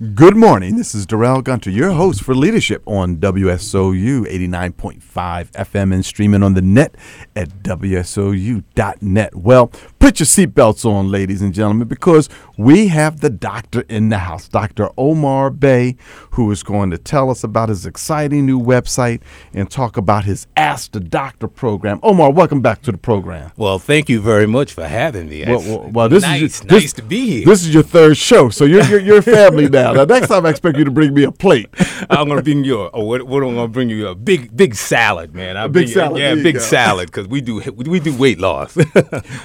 Good morning. This is Darrell Gunter, your host for Leadership on WSOU 89.5 FM and streaming on the net at WSOU.net. Well, put your seatbelts on, ladies and gentlemen, because we have the doctor in the house, Dr. Omar Bey, who is going to tell us about his exciting new website and talk about his Ask the Doctor program. Omar, welcome back to the program. Well, thank you very much for having me. Well, well, well this nice, is your, nice to be here. This is your third show, so you're you're, you're family now. Now, next time I expect you to bring me a plate. I'm gonna bring you. A, oh, what, what am gonna bring you? A big big salad, man. I'll A big salad, yeah, big go. salad because we do we do weight loss.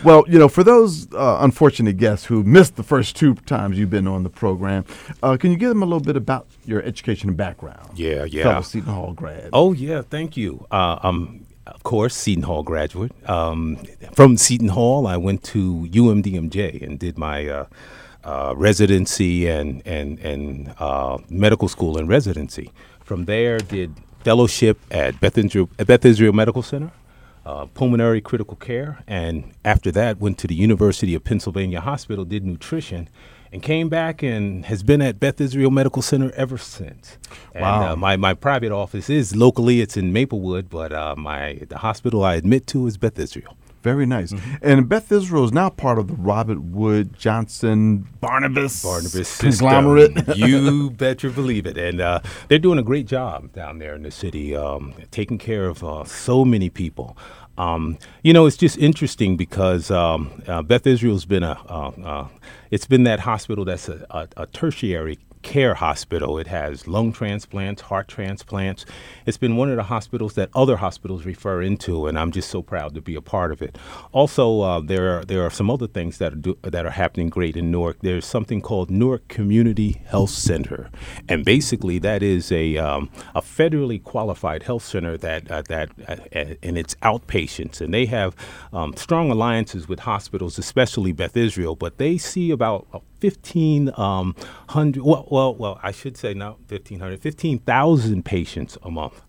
Well, you know, for those uh, unfortunate guests who missed the first two times you've been on the program, uh, can you give them a little bit about your education and background? Yeah, yeah. Fellow Seton Hall grad. oh yeah, thank you. Uh, um, of course, Seton Hall graduate. Um, from Seton Hall, I went to UMDNJ and did my. Uh, uh, residency and and and uh, medical school and residency. From there, did fellowship at Beth Israel, at Beth Israel Medical Center, uh, pulmonary critical care, and after that, went to the University of Pennsylvania Hospital, did nutrition, and came back and has been at Beth Israel Medical Center ever since. And, Wow. uh, my my private office is locally; it's in Maplewood, but uh, my the hospital I admit to is Beth Israel. Very nice. Mm-hmm. And Beth Israel is now part of the Robert Wood Johnson Barnabas, Barnabas conglomerate. you bet you believe it. And uh, they're doing a great job down there in the city, um, taking care of uh, so many people. Um, you know, it's just interesting because um, uh, Beth Israel's been a, uh, uh, it's been that hospital that's a, a, a tertiary care hospital. It has lung transplants, heart transplants. It's been one of the hospitals that other hospitals refer into, and I'm just so proud to be a part of it. Also, uh, there are there are some other things that are do, that are happening great in Newark. There's something called Newark Community Health Center, and basically that is a um, a federally qualified health center that uh, that uh, uh, and it's outpatients, and they have um, strong alliances with hospitals, especially Beth Israel. But they see about uh, 1,500, well, well, well, I should say not 1,500, 15,000 patients a month.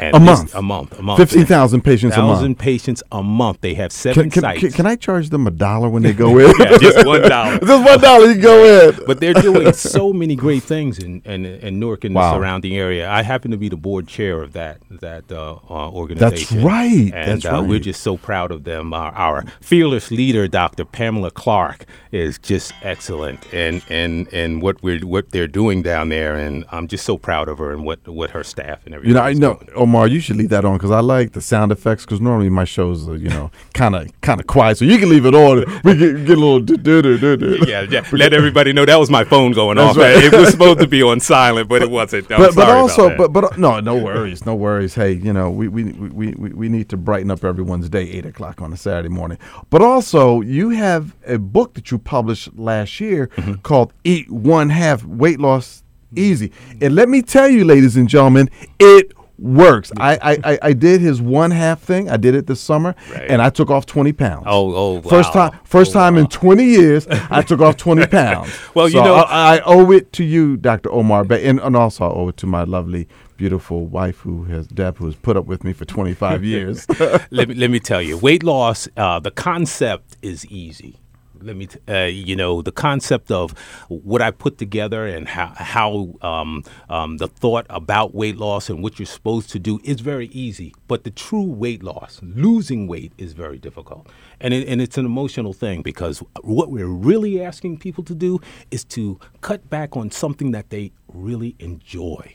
And A month? A month. A month. 15,000 patients a month. 1,000 patients a month. They have seven Can, can, sites. can, can I charge them a dollar when they go in? Yeah, just one dollar. just one dollar, you go in. but they're doing so many great things in, in, in Newark and Wow. the surrounding area. I happen to be the board chair of that that uh, uh, organization. right. And That's uh, we're just so proud of them. Our, our fearless leader, Dr. Pamela Clark, is just excellent, and and and what we're what they're doing down there. And I'm just so proud of her and what what her staff and everything. You know, I know, Omar. You should leave that on because I like the sound effects. Because normally my shows are, you know, kind of kind of quiet. So you can leave it on. We get, get a little. do- do- do- do-. Yeah, yeah. Let everybody know that was my phone going That's off. right. It was supposed to be on silent, but it wasn't. I'm but but also but but no no worries no worries hey you know we we, we, we we need to brighten up everyone's day eight o'clock on a Saturday morning but also you have a book that you published last year Mm-hmm. called Eat One Half Weight Loss Easy and let me tell you ladies and gentlemen it works I, I I I did his one half thing I did it this summer Right. and I took off twenty pounds Oh, oh, first wow. time first Oh, time wow. in twenty years I took off twenty pounds Well, you know- I, I owe it to you, Dr. Omar, but and, and also I owe it to my lovely, beautiful wife who has Deb, who has put up with me for 25 years. let me let me tell you, weight loss. Uh, the concept is easy. Let me, t- uh, you know, the concept of what I put together and how how um, um, the thought about weight loss and what you're supposed to do is very easy. But the true weight loss, losing weight, is very difficult, and it, and it's an emotional thing because what we're really asking people to do is to cut back on something that they really enjoy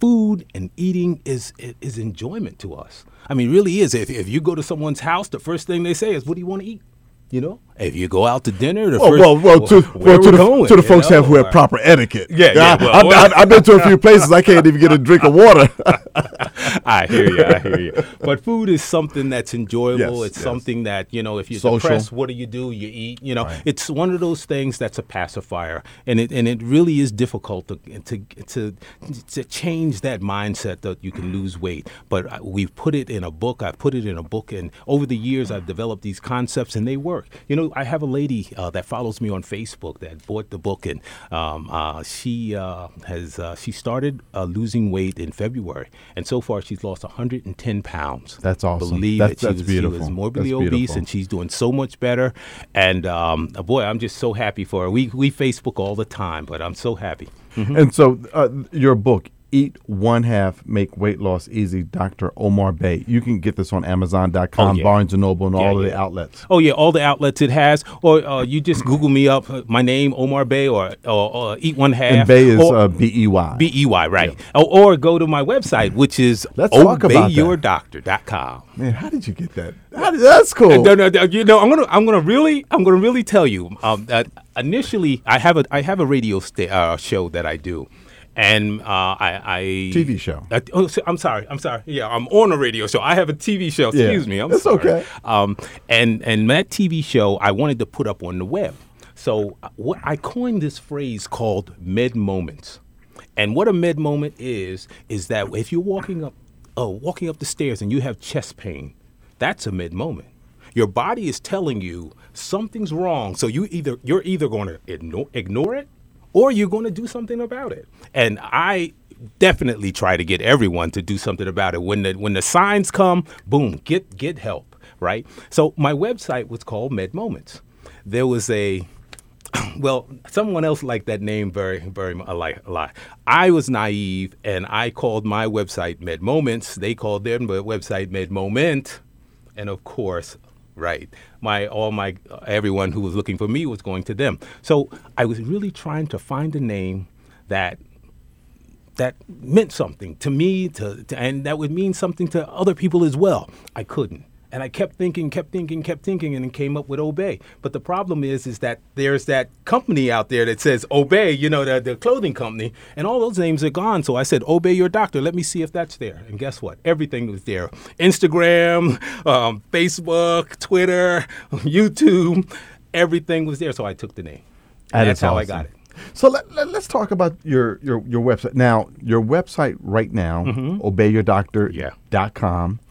food and eating is is enjoyment to us. I mean, really is. If, if you go to someone's house, the first thing they say is, "What do you want to eat?" You know, if you go out to dinner, the Oh, first well, well, to, well, to, the, going, to the folks have who have proper etiquette. Yeah, yeah, I, well, I, have been to a few places I can't even get a drink of water. I hear you. I hear you. But food is something that's enjoyable. Yes, it's yes. something that you know. If you're Social. depressed, what do you do? You eat. You know, it's one of those things that's a pacifier, and it and it really is difficult to to to, to change that mindset that you can lose weight. But I- we've put it in a book. I've put it in a book, and over the years, I've developed these concepts, and they work. You know, I have a lady uh, that follows me on Facebook that bought the book, and um, uh, she uh, has uh, she started uh, losing weight in February, and so far she's lost 110 pounds. That's awesome. Believe That's- it, she that's was, she was morbidly That's obese, beautiful. and she's doing so much better. And um, boy, I'm just so happy for her. We we Facebook all the time, but I'm so happy. And so, uh, your book, Eat One Half, Make Weight Loss Easy, Dr. Omar Bey. You can get this on Amazon.com, Oh, yeah. Barnes and Noble, and Yeah, all of yeah. the outlets. Oh yeah, all the outlets it has, or uh, you just Google me up, uh, my name Omar Bey, or, or, or Eat One Half. And Bey is or, uh, B E Y. B E Y, right? Or, or go to my website, which is Let's talk about that. obeyyourdoctor.com. Man, how did you get that? How did- that's cool. No, no, no, you know, I'm gonna, I'm gonna really, I'm gonna really tell you. Um, that initially, I have a, I have a radio sta- uh, show that I do, and uh, I, I TV show. Uh, oh, I'm sorry. I'm sorry. Yeah, I'm on a radio show. I have a TV show. Yeah. Excuse me. I'm It's sorry. okay. Um, and and that TV show I wanted to put up on the web. So uh, what I coined this phrase called med moments. And what a med moment is is that if you're walking up, oh, walking up the stairs and you have chest pain, that's a med moment. Your body is telling you something's wrong. So you either you're either going to ignore, ignore it or you're going to do something about it. And I definitely try to get everyone to do something about it. When the when the signs come, boom, get get help, right? So my website was called Med Moments. There was a well, someone else liked that name very, very a lot. I was naive and I called my website Med Moments. They called their website Med Moment, and of course, right, my all my everyone who was looking for me was going to them. So I was really trying to find a name that that meant something to me, to, to and that would mean something to other people as well. I couldn't. And I kept thinking, kept thinking, kept thinking, and then came up with Obey. But the problem is, is that there's that company out there that says Obey, you know, the, the clothing company, and all those names are gone. So I said, Obey your doctor. Let me see if that's there. And guess what? Everything was there: Instagram, um, Facebook, Twitter, YouTube. Everything was there. So I took the name. That that's how I got it. So let, let, us talk about your, your, your website. Now, your website right now. Mm-hmm.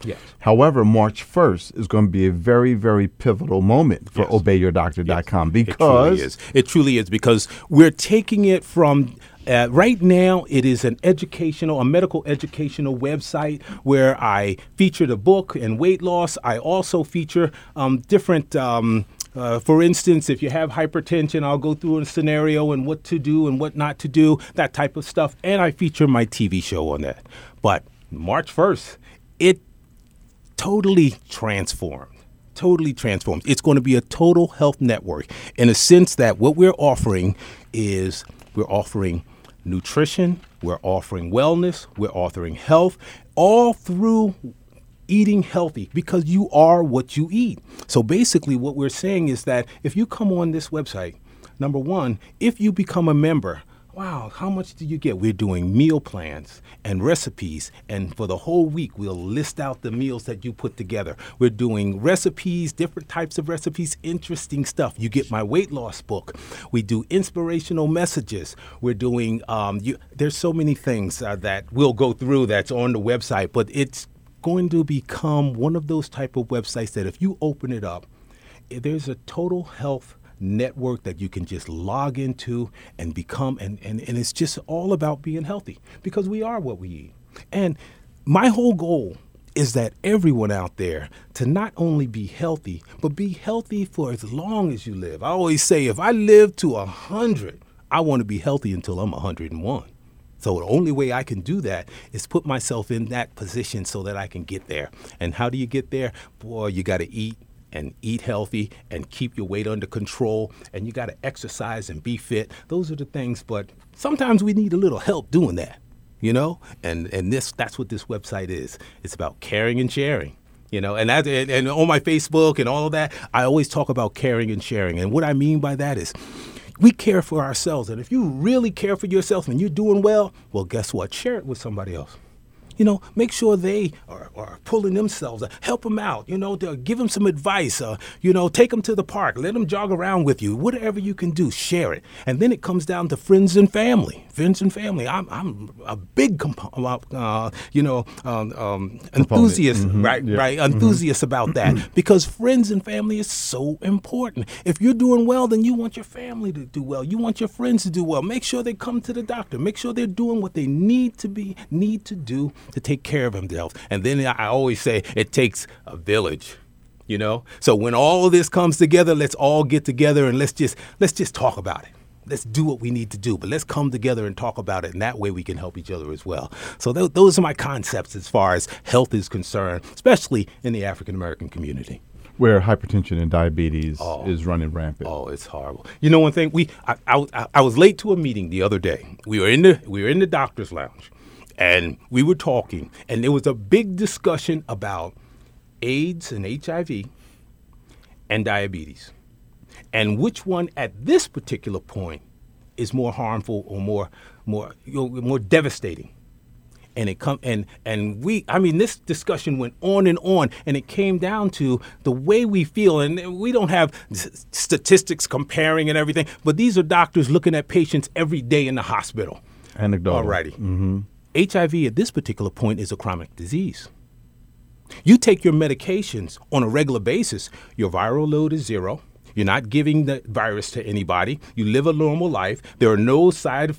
Yes. However, March 1st is going to be a very, very pivotal moment for Yes. obeyyourdoctor.com It because truly is. It truly is because we're taking it from. Uh, right now, it is an educational, a medical educational website where I feature the book and weight loss. I also feature um, different. Um, uh, for instance, if you have hypertension, I'll go through a scenario and what to do and what not to do, that type of stuff. And I feature my TV show on that. But March 1st, it totally transformed. Totally transformed. It's going to be a total health network in a sense that what we're offering is we're offering nutrition, we're offering wellness, we're offering health, all through eating healthy because you are what you eat. So basically, what we're saying is that if you come on this website, number one, if you become a member, wow, how much do you get? We're doing meal plans and recipes, and for the whole week, we'll list out the meals that you put together. We're doing recipes, different types of recipes, interesting stuff. You get my weight loss book. We do inspirational messages. We're doing, um, you, there's so many things uh, that we'll go through that's on the website, but it's going to become one of those type of websites that if you open it up, eh, there's a total health network that you can just log into and become and, and, and it's just all about being healthy because we are what we eat. And my whole goal is that everyone out there to not only be healthy, but be healthy for as long as you live. I always say if I live to a hundred, I want to be healthy until I'm 101. So the only way I can do that is put myself in that position so that I can get there. And how do you get there? Boy, you got to eat and eat healthy and keep your weight under control and you got to exercise and be fit. Those are the things, but sometimes we need a little help doing that, you know? And and this that's what this website is. It's about caring and sharing. You know, and that and, and on my Facebook and all of that, I always talk about caring and sharing. And what I mean by that is we care for ourselves. And if you really care for yourself and you're doing well, well, guess what? Share it with somebody else. You know, make sure they are, are pulling themselves. Uh, help them out. You know, to give them some advice. Uh, you know, take them to the park. Let them jog around with you. Whatever you can do, share it. And then it comes down to friends and family. Friends and family. I'm, I'm a big, comp- uh, uh you know, um, um, enthusiast, mm-hmm. right? Yeah. Right, mm-hmm. enthusiast mm-hmm. about that because friends and family is so important. If you're doing well, then you want your family to do well. You want your friends to do well. Make sure they come to the doctor. Make sure they're doing what they need to be, need to do to take care of themselves. And then I always say it takes a village you know so when all of this comes together let's all get together and let's just let's just talk about it let's do what we need to do but let's come together and talk about it and that way we can help each other as well so th- those are my concepts as far as health is concerned especially in the african american community where hypertension and diabetes oh, is running rampant. Oh, it's horrible. You know one thing we I, I, I was late to a meeting the other day. We were in the we were in the doctor's lounge and we were talking, and there was a big discussion about AIDS and HIV and diabetes, and which one at this particular point is more harmful or more more you know, more devastating. And it come and and we I mean this discussion went on and on and it came down to the way we feel and we don't have statistics comparing and everything but these are doctors looking at patients every day in the hospital. Anecdotal. Alrighty. Mm-hmm. HIV at this particular point is a chronic disease. You take your medications on a regular basis, your viral load is zero. You're not giving the virus to anybody. You live a normal life. There are no side,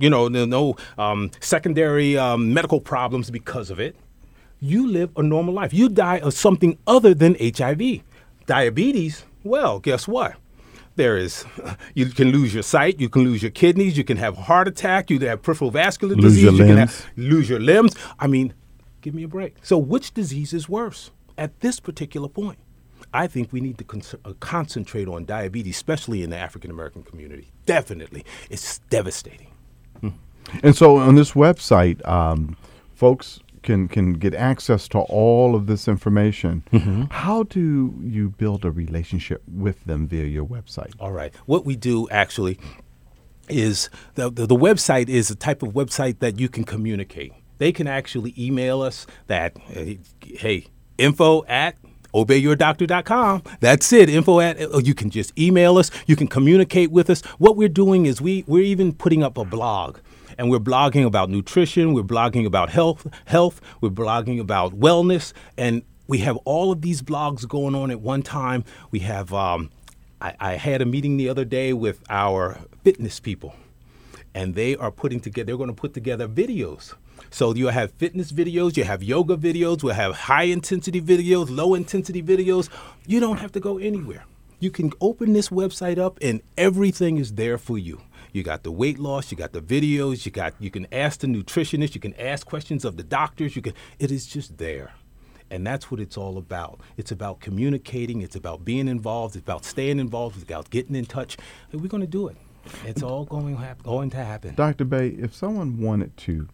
you know, no um, secondary um, medical problems because of it. You live a normal life. You die of something other than HIV. Diabetes, well, guess what? There is, you can lose your sight, you can lose your kidneys, you can have a heart attack, you can have peripheral vascular lose disease, you can have, lose your limbs. I mean, give me a break. So, which disease is worse at this particular point? I think we need to con- uh, concentrate on diabetes, especially in the African American community. Definitely. It's devastating. Hmm. And so, on this website, um, folks can can get access to all of this information. Mm-hmm. How do you build a relationship with them via your website? All right. What we do actually is the, the, the website is a type of website that you can communicate. They can actually email us that hey info at obeyyourdoctor.com. That's it. Info at uh, you can just email us. You can communicate with us. What we're doing is we we're even putting up a blog and we're blogging about nutrition, we're blogging about health, health, we're blogging about wellness, and we have all of these blogs going on at one time. We have. Um, I, I had a meeting the other day with our fitness people, and they are putting together. They're going to put together videos. So you have fitness videos, you have yoga videos, we'll have high intensity videos, low intensity videos. You don't have to go anywhere. You can open this website up and everything is there for you. You got the weight loss, you got the videos, you got you can ask the nutritionist, you can ask questions of the doctors, you can it is just there. And that's what it's all about. It's about communicating, it's about being involved, it's about staying involved, it's about getting in touch. And we're going to do it. It's all going, hap- going to happen. Dr. Bey, if someone wanted to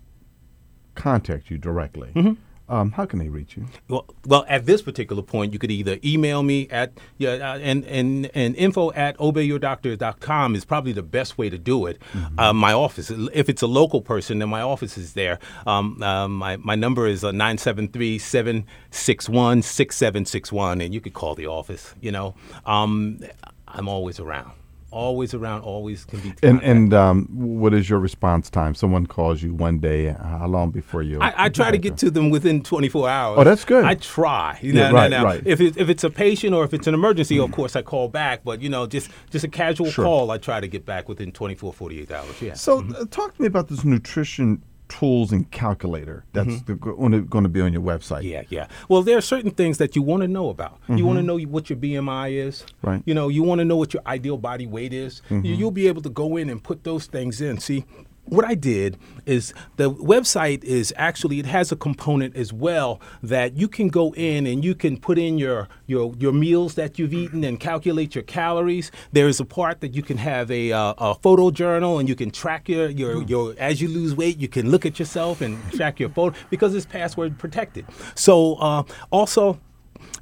contact you directly, mm-hmm um, how can they reach you? Well, well, at this particular point, you could either email me at yeah, uh, and and and info at obeyyourdoctor.com is probably the best way to do it. Mm-hmm. Uh, my office, if it's a local person, then my office is there. Um, uh, my my number is uh, nine seven three seven six one six seven six one, and you could call the office. You know, um, I'm always around always around, always can be. And and um, what is your response time? Someone calls you one day. How long before you? I, I try to get to them within 24 hours. Oh, that's good. I try. You know, yeah, right, now, right. If it, if it's a patient or if it's an emergency, mm. of course I call back. But you know, just just a casual sure. call, I try to get back within 24, 48 hours. Yeah. So mm-hmm. uh, talk to me about this nutrition tools and calculator that's mm-hmm. going to be on your website. Yeah, yeah. Well, there are certain things that you want to know about. Mm-hmm. You want to know what your BMI is. Right. You know, you want to know what your ideal body weight is. Mm-hmm. You'll be able to go in and put those things in. See, what I did is the website is actually it has a component as well that you can go in and you can put in your your your meals that you've eaten and calculate your calories. There is a part that you can have a, uh, a photo journal and you can track your your your as you lose weight you can look at yourself and track your photo because it's password protected. So uh, also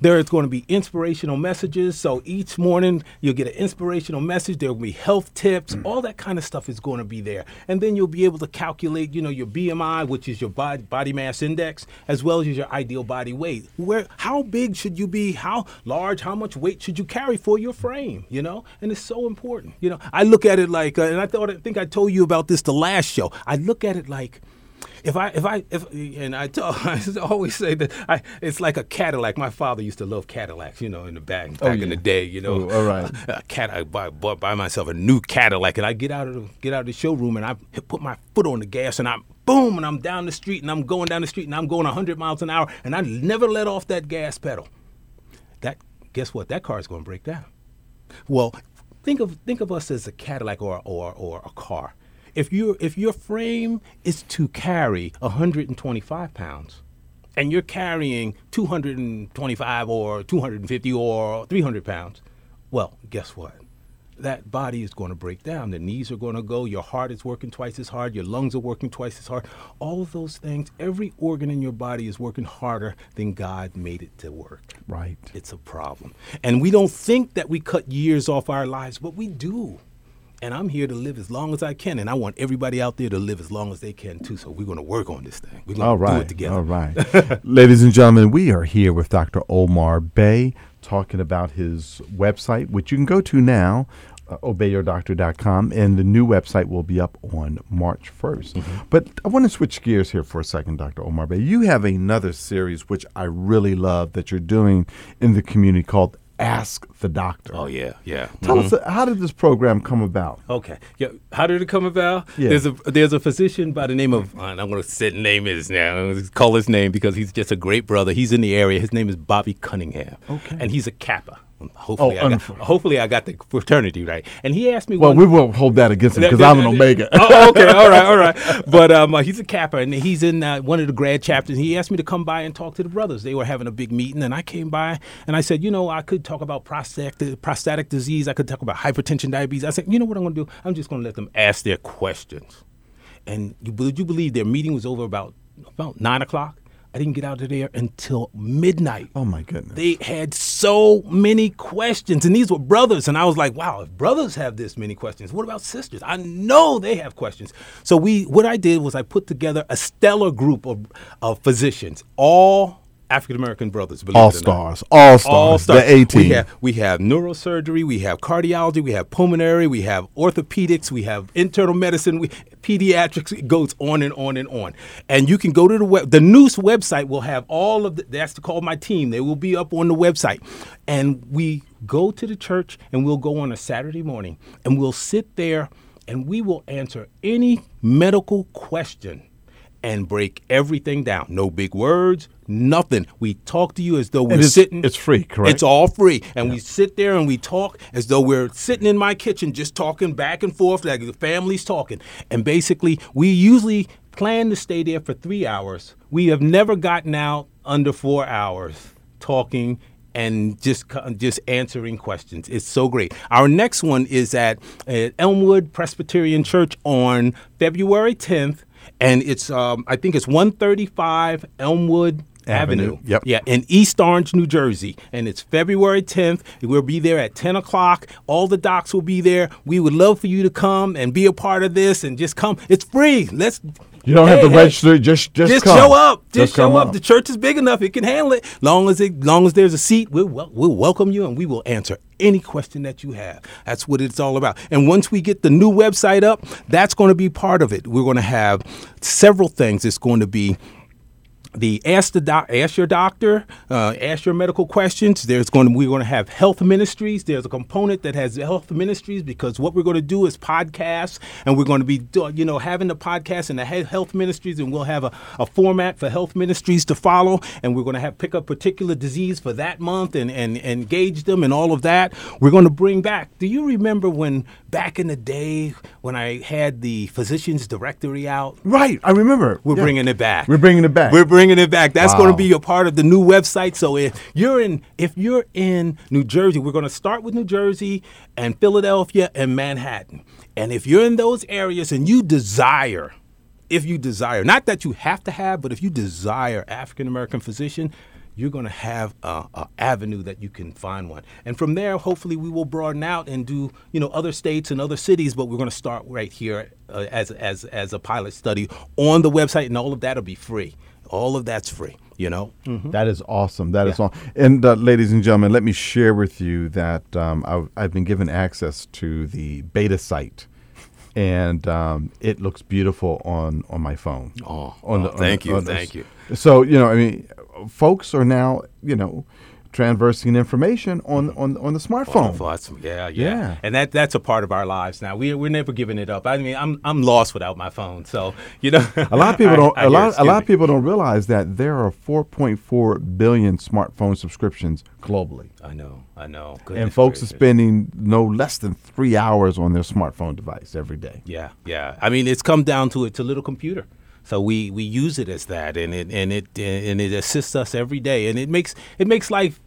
There is going to be inspirational messages. So each morning you'll get an inspirational message. There will be health tips. All that kind of stuff is going to be there. And then you'll be able to calculate, you know, your BMI, which is your body, body mass index, as well as your ideal body weight. Where, how big should you be? How large? How much weight should you carry for your frame? You know, and it's so important. You know, I look at it like, uh, and I thought, I think I told you about this the last show. I look at it like if I if I if and I, tell, I always say that I it's like a Cadillac. My father used to love Cadillacs, you know, in the back oh, back Oh, yeah. in the day, you know. Oh, all right. A cat, I buy, bought buy myself a new Cadillac, and I get out of the, get out of the showroom, and I put my foot on the gas, and I boom, and I'm down the street, and I'm going down the street, and I'm going 100 miles an hour, and I never let off that gas pedal. That guess what? That car is going to break down. Well, think of think of us as a Cadillac or or or a car. If you if your frame is to carry 125 pounds, and you're carrying 225 or 250 or 300 pounds, well, guess what? That body is going to break down. The knees are going to go. Your heart is working twice as hard. Your lungs are working twice as hard. All of those things, every organ in your body is working harder than God made it to work. Right. It's a problem. And we don't think that we cut years off our lives, but we do. And I'm here to live as long as I can, and I want everybody out there to live as long as they can too. So we're going to work on this thing. We're going All to do it together. All right. Ladies and gentlemen, we are here with Dr. Omar Bey talking about his website, which you can go to now, uh, obeyyourdoctor.com, and the new website will be up on March 1st. Mm-hmm. But I want to switch gears here for a second, Dr. Omar Bey. You have another series which I really love that you're doing in the community called Ask the Doctor. Oh yeah, yeah. Tell us, uh, how did this program come about? Okay. Yeah. How did it come about? Yeah. There's a there's a physician by the name of and I'm going to say name is now. Call his name because he's just a great brother. He's in the area. His name is Bobby Cunningham. Okay. And he's a Kappa. Hopefully, Oh, I got, hopefully I got the fraternity right. And he asked me. Well, we won't hold that against him because I'm an Omega. oh, okay, all right, all right. But um, uh, he's a Kappa, and he's in uh, one of the grad chapters. He asked me to come by and talk to the brothers. They were having a big meeting, and I came by and I said, you know, I could talk about prostatic prostatic disease. I could talk about hypertension, diabetes. I said, you know what I'm going to do? I'm just going to let them ask their questions. And you, would you believe their meeting was over about about nine o'clock? I didn't get out of there until midnight. Oh, my goodness. They had so many questions, and these were brothers. And I was like, wow, if brothers have this many questions, what about sisters? I know they have questions. So we, what I did was I put together a stellar group of, of physicians, all African American brothers. believe All it or not. stars. All stars. All stars. The A team. We have we have neurosurgery, we have cardiology, we have pulmonary, we have orthopedics, we have internal medicine, we pediatrics. It goes on and on and on. And you can go to the web. The news website will have all of the. That's to call my team. They will be up on the website, and we go to the church and we'll go on a Saturday morning and we'll sit there and we will answer any medical question and break everything down. No big words, nothing. We talk to you as though we're it's- sitting. it's free, correct? It's all free, and we sit there and we talk as though we're sitting in my kitchen, just talking back and forth like the family's talking. And basically, we usually plan to stay there for three hours. We have never gotten out under four hours talking and just just answering questions. It's so great. Our next one is at, at Elmwood Presbyterian Church on February 10th, and it's um, I think it's 135 Elmwood Avenue. Avenue. Yep. Yeah, in East Orange, New Jersey. And it's February 10th. We'll be there at 10 o'clock. All the docs will be there. We would love for you to come and be a part of this and just come. It's free. Let's. You don't have to hey, register. Just just, Just come. show up. Just, show come up. The church is big enough; it can handle it. Long as it, long as there's a seat, we'll we'll welcome you and we will answer any question that you have. That's what it's all about. And once we get the new website up, that's going to be part of it. We're going to have several things. It's going to be the ask the doc, ask your doctor, uh, ask your medical questions. There's going to we're going to have health ministries. There's a component that has health ministries because what we're going to do is podcasts, and we're going to be you know having the podcast and the health ministries, and we'll have a, a format for health ministries to follow, and we're going to have pick a particular disease for that month and and, and engage them and all of that. We're going to bring back. Do you remember when back in the day when I had the physicians directory out? Right, I remember. We're Yeah. bringing it back. We're bringing it back. We're bringing it back. That's going to be a part of the new website. So if you're in if you're in New Jersey, we're going to start with New Jersey and Philadelphia and Manhattan. And if you're in those areas and you desire if you desire, not that you have to have, but if you desire African American physician, you're going to have a, a avenue that you can find one. And from there, hopefully, we will broaden out and do you know other states and other cities. But we're going to start right here uh, as as as a pilot study on the website, and all of that'll be free. All of that's free. You know. That is awesome. That is Yeah. awesome. And uh, ladies and gentlemen, let me share with you that um, I've, I've been given access to the beta site, and um, it looks beautiful on on my phone. Oh, on oh, thank you, the- thank you. So you know, I mean, folks are now you know transversing information on on on the smartphone. That's- yeah, yeah, Yeah. and that that's a part of our lives now. We we're never giving it up. I mean, I'm I'm lost without my phone, so you know. A lot of people I- don't. I a lot. A lot of people don't realize that there are 4.4 billion smartphone subscriptions globally, I know, I know. and Goodness folks are spending no less than three hours on their smartphone device every day. Yeah, yeah. I mean, it's come down to it's a little computer. So we, we use it as that, and it and it and it assists us every day, and it makes it makes life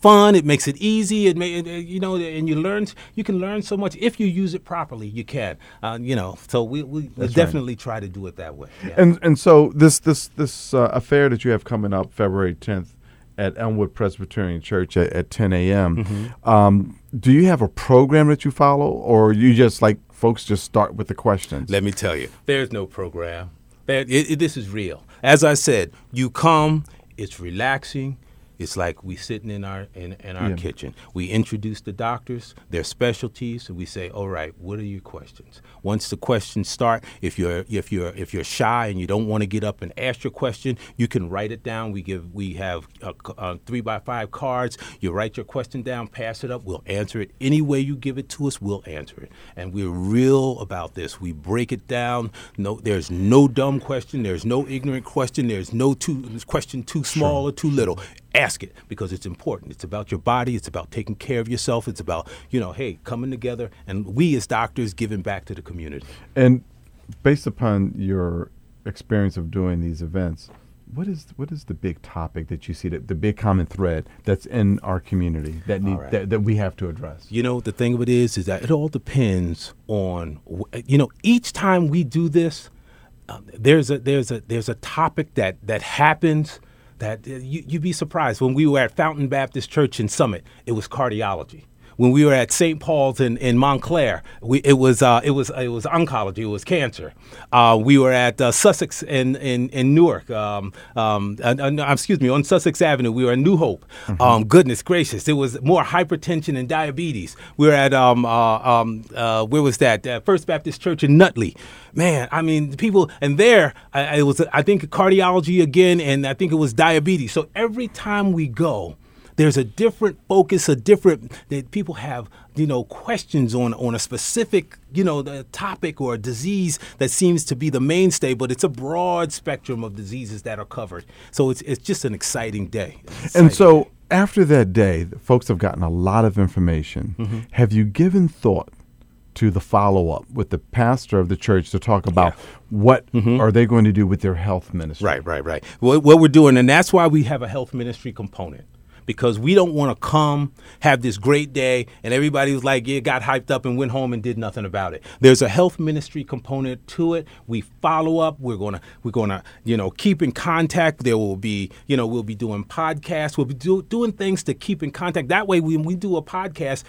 fun. It makes it easy. It may you know, and you learn you can learn so much if you use it properly. You can, uh, you know. So we we, we right. definitely try to do it that way. Yeah. And and so this this this uh, affair that you have coming up February 10th at Elmwood Presbyterian Church at, at 10 a.m. Mm-hmm. Um, do you have a program that you follow, or you just like folks just start with the questions? Let me tell you, there's no program. It, it- this is real. As I said, you come, it's relaxing. It's like we sitting in our in, in our Yeah. kitchen. We introduce the doctors, their specialties, and we say, "All right, what are your questions?" Once the questions start, if you're if you're if you're shy and you don't want to get up and ask your question, you can write it down. We give we have uh, uh, three by five cards. You write your question down, pass it up. We'll answer it any way you give it to us. We'll answer it, and we're real about this. We break it down. No, there's no dumb question. There's no ignorant question. There's no too question too small or too little. Ask it because it's important. It's about your body. It's about taking care of yourself. It's about you know, hey, coming together, and we as doctors giving back to the community. And based upon your experience of doing these events, what is what is the big topic that you see that the big common thread that's in our community that need right. that, that we have to address? You know, the thing of it is, is that it all depends on, you know, each time we do this, um, there's a there's a there's a topic that that happens that uh, you you'd be surprised. When we were at Fountain Baptist Church in Summit, it was cardiology. When we were at St. Paul's in, in Montclair, we, it was uh, it was it was oncology. It was cancer. Uh, we were at uh, Sussex in in, in Newark. Um, um, uh, uh, excuse me, on Sussex Avenue. We were in New Hope. Um, goodness gracious, it was more hypertension and diabetes. We were at um, uh, um, uh, where was that? Uh, First Baptist Church in Nutley. Man, I mean, the people, and there I, it was. I think cardiology again, and I think it was diabetes. So every time we go there's a different focus, a different that people have, you know, questions on on a specific, you know, the topic or a disease that seems to be the mainstay, but it's a broad spectrum of diseases that are covered. So it's it's just an exciting day. And Exciting so day. after that day, folks have gotten a lot of information. Mm-hmm. Have you given thought to the follow up with the pastor of the church to talk about what are they going to do with their health ministry? Mm-hmm. Right, right, right. What, what we're doing, and that's why we have a health ministry component. Because we don't want to come, have this great day, and everybody was like, yeah, got hyped up and went home and did nothing about it. There's a health ministry component to it. We follow up. We're gonna, we're gonna, you know, keep in contact. There will be, you know, we'll be doing podcasts. We'll be do, doing things to keep in contact. That way, when we do a podcast,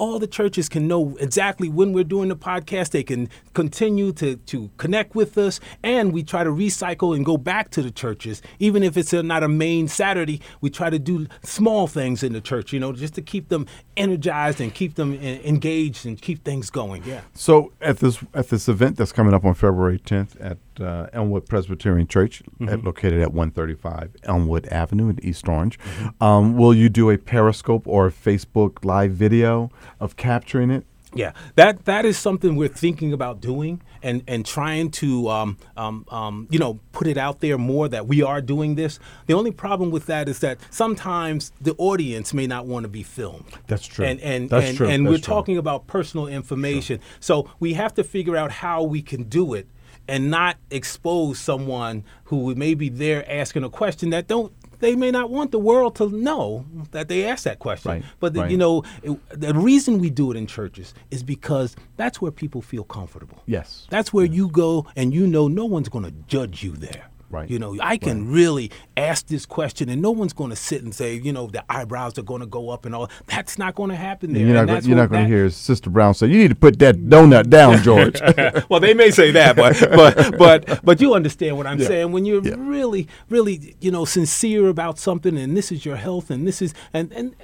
all the churches can know exactly when we're doing the podcast. They can continue to, to connect with us, and we try to recycle and go back to the churches. Even if it's not a main Saturday, we try to do small things in the church, you know, just to keep them energized and keep them en- engaged and keep things going. Yeah. So at this at this event that's coming up on February 10th at uh, Elmwood Presbyterian Church, Mm-hmm. at, located at 135 Elmwood Avenue in East Orange, Mm-hmm. um, will you do a Periscope or a Facebook live video of capturing it? Yeah, that that is something we're thinking about doing and and trying to um, um, um, you know put it out there more that we are doing this. The only problem with that is that sometimes the audience may not want to be filmed. That's true. And and That's and, true. and That's we're true. talking about personal information, so we have to figure out how we can do it and not expose someone who may be there asking a question that don't. They may not want the world to know that they asked that question. Right, But the, right. you know, it, the reason we do it in churches is because that's where people feel comfortable. Yes. That's where you go and you know no one's going to judge you there. Right. You know, I can really ask this question, and no one's going to sit and say, you know, the eyebrows are going to go up and all. That's not going to happen there. You're not, gonna, you're not going to hear Sister Brown say, "You need to put that donut down, George." well, they may say that, but but but but you understand what I'm Yeah. saying. When you're Yeah. really, really, you know, sincere about something, and this is your health, and this is and and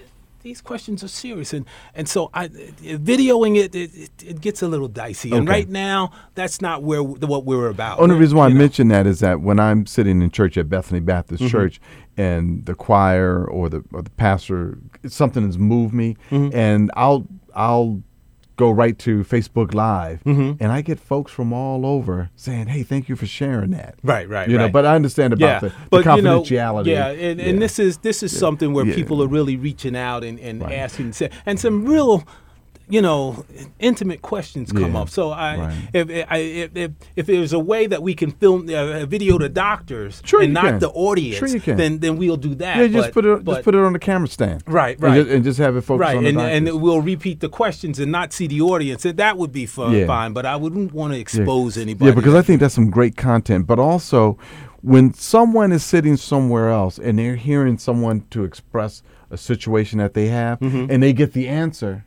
these questions are serious, and and so I videoing it, it, it, it gets a little dicey. And right now, that's not where what we're about. Only reason why I know? mention that is that when I'm sitting in church at Bethany Baptist Mm-hmm. Church and the choir or the or the pastor, something has moved me, Mm-hmm. and I'll I'll go right to Facebook Live, Mm-hmm. and I get folks from all over saying, "Hey, thank you for sharing that." Right, right, You know, but I understand about yeah, the, the but you know, confidentiality. yeah, and, and this is this is something where Yeah. people are really reaching out and, and Right. asking, and some real, you know, intimate questions come Yeah, up. So I, right. if, I, if if if there's a way that we can film uh, a video to doctors Sure and not can. the audience, Sure then then we'll do that. yeah, just but- put it but- just put it on the camera stand. Right, And right. And, just have it focus Right, on the and, and doctors. we'll repeat the questions and not see the audience. And that would be fun, Yeah. fine, but I wouldn't want to Yeah. expose anybody. Yeah, because I think that's some great content. But also, when someone is sitting somewhere else and they're hearing someone to express a situation that they have, Mm-hmm. and they get the answer,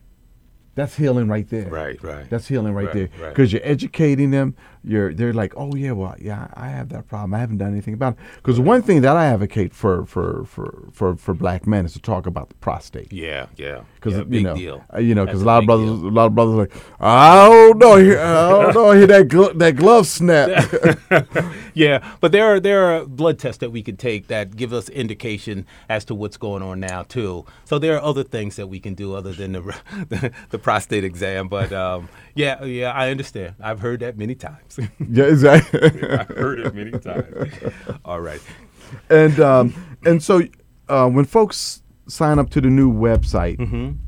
that's healing right there. Right, right. That's healing right, Right, there right. because you're educating them. You're they're like, oh yeah, well yeah, I have that problem. I haven't done anything about it. Because one thing that I advocate for for for for for black men is to talk about the prostate. yeah, yeah, Because yeah, you know, deal. uh, you know, because a lot of brothers, deal. a lot of brothers are like, I don't know, I don't know, hear that glo- that glove snap. Yeah, but there are there are blood tests that we could take that give us indication as to what's going on now too. So there are other things that we can do other than the the, the prostate exam. But um, yeah, yeah, I understand. I've heard that many times. yeah, exactly. I've heard it many times. All right. and um, and so uh, when folks sign up to the new website,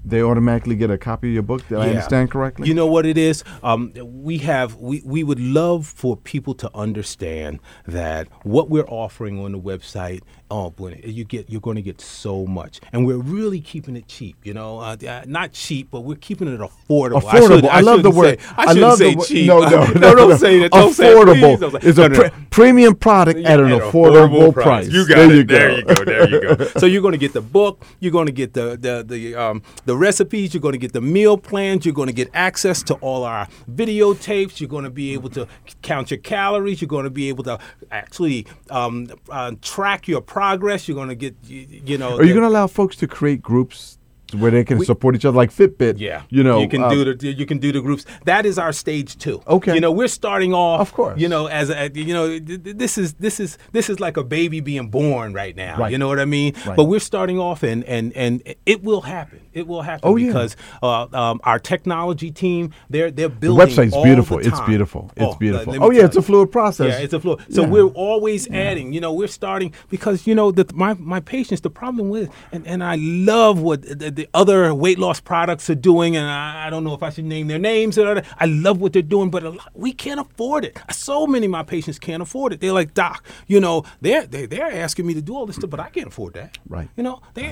they automatically get a copy of your book. Did I Mm-hmm. Understand correctly? You know what it is? Um, we have we, we would love for people to understand that what we're offering on the website. Oh, boy, you get you're going to get so much, and we're really keeping it cheap. You know, uh, uh, not cheap, but we're keeping it affordable. Affordable. shouldn't- I, love the word. Say, I, shouldn't love say the cheap. No, no, no, no, don't say that. Don't say it, affordable. Say- It's a pre- premium product at an affordable, price. You got there it. You go. There you go. There you go. so you're going to get the book. You're going to get the the the um, the recipes. You're going to get the meal plans. You're going to get access to all our videotapes. You're going to be able to count your calories. You're going to be able to actually um, uh, track your progress. You're going to get you, you know. Are you going to allow folks to create groups where they can support each other, like Fitbit? Yeah, You know, you can uh, do the you can do the groups. That is our stage two. Okay. you know we're starting off. Of course. you know as a, you know th- th- this is this is this is like a baby being born right now. Right. You know what I mean? Right. But we're starting off and and and it will happen. It will happen Oh, yeah. because uh, um, our technology team they're they're The building. website's all beautiful. the It's beautiful. It's Oh, beautiful. me Oh yeah, it's a fluid process. Yeah, it's a flow. So Yeah. we're always adding. You know, we're starting because you know that my my patients. The problem with and and I love what the, the other weight loss products are doing, and I, I don't know if I should name their names. I love what they're doing, but a lot, we can't afford it. So many of my patients can't afford it. They're like, Doc, you know, they're they, they're asking me to do all this stuff, but I can't afford that. Right. You know, they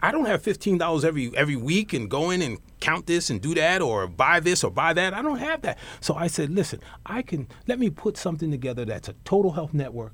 I don't have fifteen dollars every every week and go in and count this and do that or buy this or buy that. I don't have that. So I said, listen, I can let me put something together that's a total health network.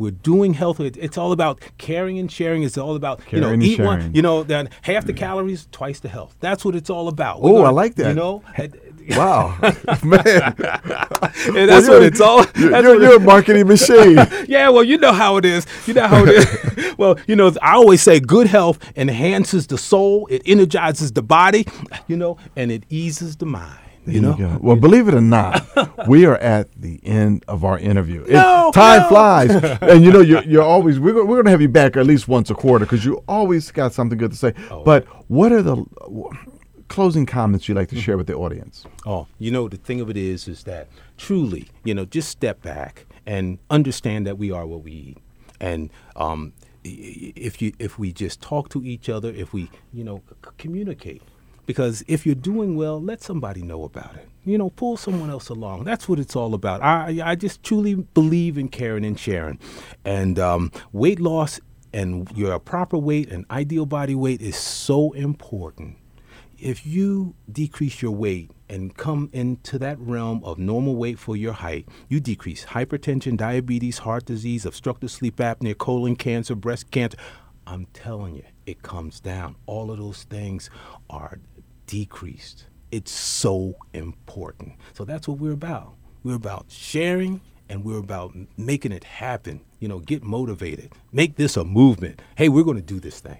We're doing health. It's all about caring and sharing. It's all about you know Caring and eat one. sharing. You know that half the mm. calories, twice the health. That's what it's all about. Oh, I like that. You know, Wow, man, and that's you're- what it's all. You're, you're a marketing machine. yeah, well, you know how it is. You know how it is. well, you know, I always say good health enhances the soul, it energizes the body, you know, and it eases the mind. You know? Go. Well, believe it or not, we are at the end of our interview. It- No, time no. flies, and you know you're, you're always we're we're going to have you back at least once a quarter because you always got something good to say. Oh. But what are the closing comments you'd like to share with the audience? Oh, you know, the thing of it is, is that truly, you know, just step back and understand that we are what we eat. And um, if you, if we just talk to each other, if we, you know, c- communicate, because if you're doing well, let somebody know about it. You know, pull someone else along. That's what it's all about. I, I just truly believe in caring and sharing. And um, weight loss and your proper weight and ideal body weight is so important if you decrease your weight and come into that realm of normal weight for your height, you decrease hypertension, diabetes, heart disease, obstructive sleep apnea, colon cancer, breast cancer. I'm telling you, it comes down. All of those things are decreased. It's so important. So that's what we're about. We're about sharing and we're about making it happen. You know, get motivated. Make this a movement. Hey, we're going to do this thing.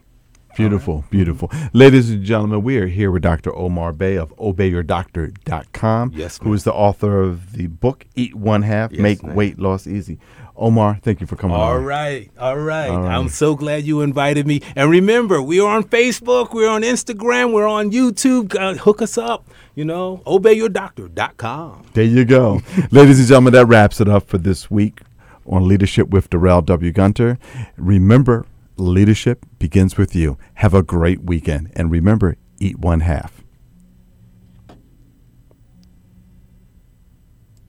Beautiful, right. beautiful. Ladies and gentlemen, we are here with Dr. Omar Bey of obeyyourdoctor.com, yes, who is the author of the book Eat One Half, yes, Make Weight Loss Easy. Omar, thank you for coming all on. All right. All right. I'm so glad you invited me. And remember, we are on Facebook, we're on Instagram, we're on YouTube. Uh, hook us up, you know, obeyyourdoctor.com. There you go. Ladies and gentlemen, that wraps it up for this week on Leadership with Darrell W. Gunter. Remember, Leadership begins with you. Have a great weekend. And remember, eat one half.